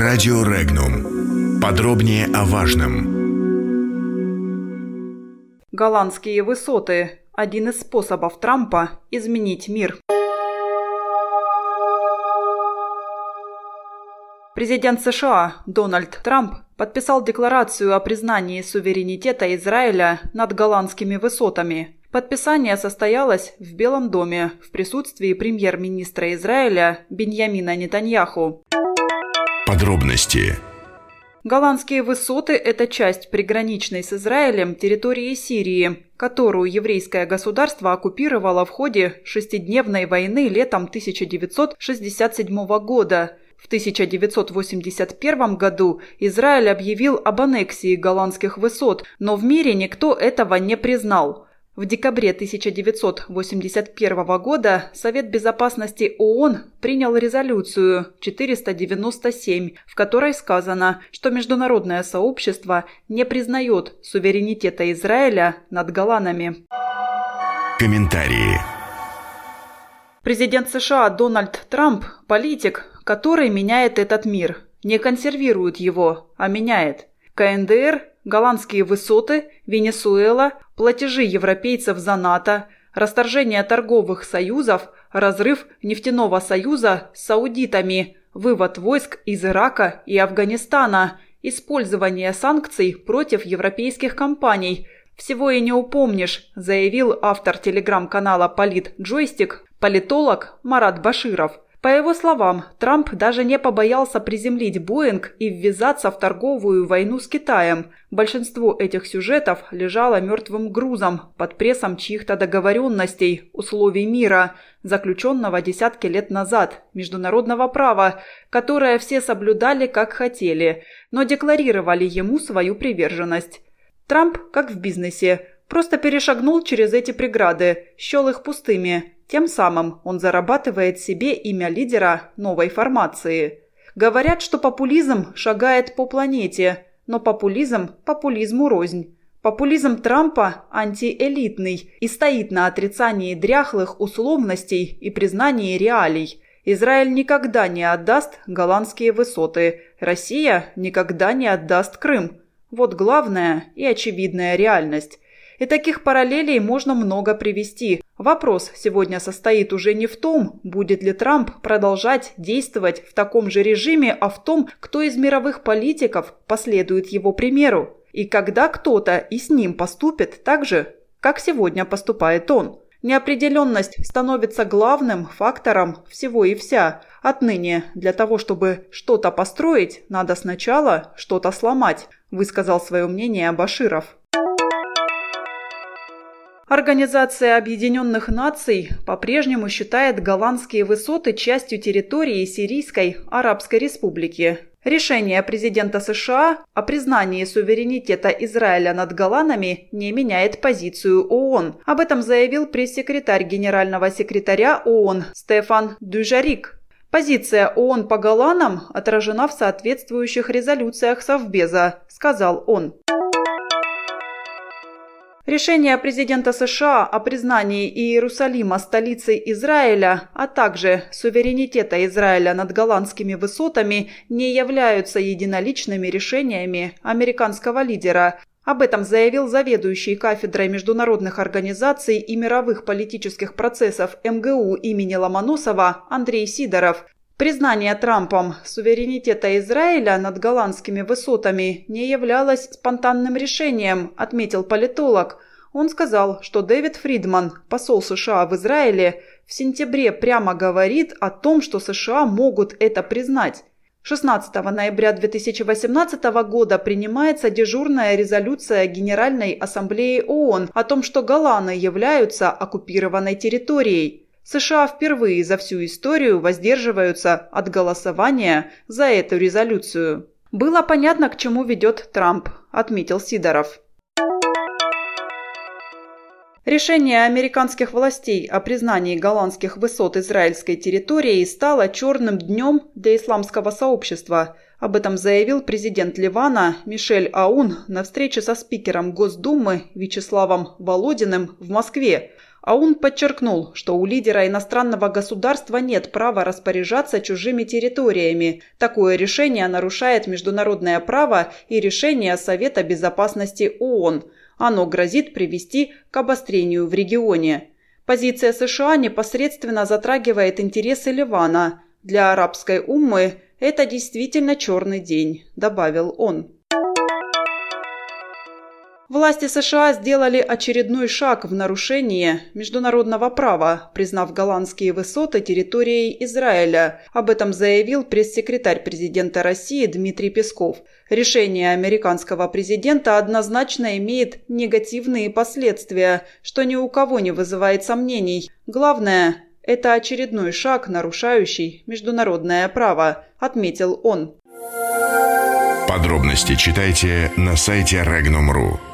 Радио Регнум. Подробнее о важном. Голландские высоты – один из способов Трампа изменить мир. Президент США Дональд Трамп подписал декларацию о признании суверенитета Израиля над голландскими высотами. Подписание состоялось в Белом доме в присутствии премьер-министра Израиля Беньямина Нетаньяху. Подробности Голландские высоты – это часть приграничной с Израилем территории Сирии, которую еврейское государство оккупировало в ходе шестидневной войны летом 1967 года. В 1981 году Израиль объявил об аннексии голландских высот, но в мире никто этого не признал. В декабре 1981 года Совет Безопасности ООН принял резолюцию 497, в которой сказано, что международное сообщество не признает суверенитета Израиля над Голландами. Комментарии. Президент США Дональд Трамп – политик, который меняет этот мир. Не консервирует его, а меняет. КНДР голландские высоты, Венесуэла, платежи европейцев за НАТО, расторжение торговых союзов, разрыв нефтяного союза с саудитами, вывод войск из Ирака и Афганистана, использование санкций против европейских компаний. Всего и не упомнишь, заявил автор телеграм-канала «Полит Джойстик», политолог Марат Баширов – по его словам, Трамп даже не побоялся приземлить Боинг и ввязаться в торговую войну с Китаем. Большинство этих сюжетов лежало мертвым грузом под прессом чьих-то договоренностей, условий мира, заключенного десятки лет назад, международного права, которое все соблюдали как хотели, но декларировали ему свою приверженность. Трамп, как в бизнесе, просто перешагнул через эти преграды, счел их пустыми – тем самым он зарабатывает себе имя лидера новой формации. Говорят, что популизм шагает по планете, но популизм популизму рознь. Популизм Трампа антиэлитный и стоит на отрицании дряхлых условностей и признании реалий. Израиль никогда не отдаст голландские высоты, Россия никогда не отдаст Крым. Вот главная и очевидная реальность. И таких параллелей можно много привести. Вопрос сегодня состоит уже не в том, будет ли Трамп продолжать действовать в таком же режиме, а в том, кто из мировых политиков последует его примеру. И когда кто-то и с ним поступит так же, как сегодня поступает он. Неопределенность становится главным фактором всего и вся. Отныне для того, чтобы что-то построить, надо сначала что-то сломать, высказал свое мнение Баширов. Организация Объединенных Наций по-прежнему считает голландские высоты частью территории Сирийской Арабской Республики. Решение президента США о признании суверенитета Израиля над Голландами не меняет позицию ООН. Об этом заявил пресс-секретарь генерального секретаря ООН Стефан Дюжарик. Позиция ООН по Голландам отражена в соответствующих резолюциях Совбеза, сказал он. Решение президента США о признании Иерусалима столицей Израиля, а также суверенитета Израиля над голландскими высотами не являются единоличными решениями американского лидера. Об этом заявил заведующий кафедрой международных организаций и мировых политических процессов МГУ имени Ломоносова Андрей Сидоров. Признание Трампом суверенитета Израиля над голландскими высотами не являлось спонтанным решением, отметил политолог. Он сказал, что Дэвид Фридман, посол США в Израиле, в сентябре прямо говорит о том, что США могут это признать. 16 ноября 2018 года принимается дежурная резолюция Генеральной Ассамблеи ООН о том, что Голланы являются оккупированной территорией. США впервые за всю историю воздерживаются от голосования за эту резолюцию. Было понятно, к чему ведет Трамп, отметил Сидоров. Решение американских властей о признании голландских высот израильской территории стало черным днем для исламского сообщества. Об этом заявил президент Ливана Мишель Аун на встрече со спикером Госдумы Вячеславом Володиным в Москве. А он подчеркнул, что у лидера иностранного государства нет права распоряжаться чужими территориями. Такое решение нарушает международное право и решение Совета безопасности ООН. Оно грозит привести к обострению в регионе. Позиция США непосредственно затрагивает интересы Ливана. Для арабской уммы это действительно черный день, добавил он. Власти США сделали очередной шаг в нарушение международного права, признав голландские высоты территорией Израиля. Об этом заявил пресс-секретарь президента России Дмитрий Песков. Решение американского президента однозначно имеет негативные последствия, что ни у кого не вызывает сомнений. Главное – это очередной шаг, нарушающий международное право, отметил он. Подробности читайте на сайте Regnum.ru.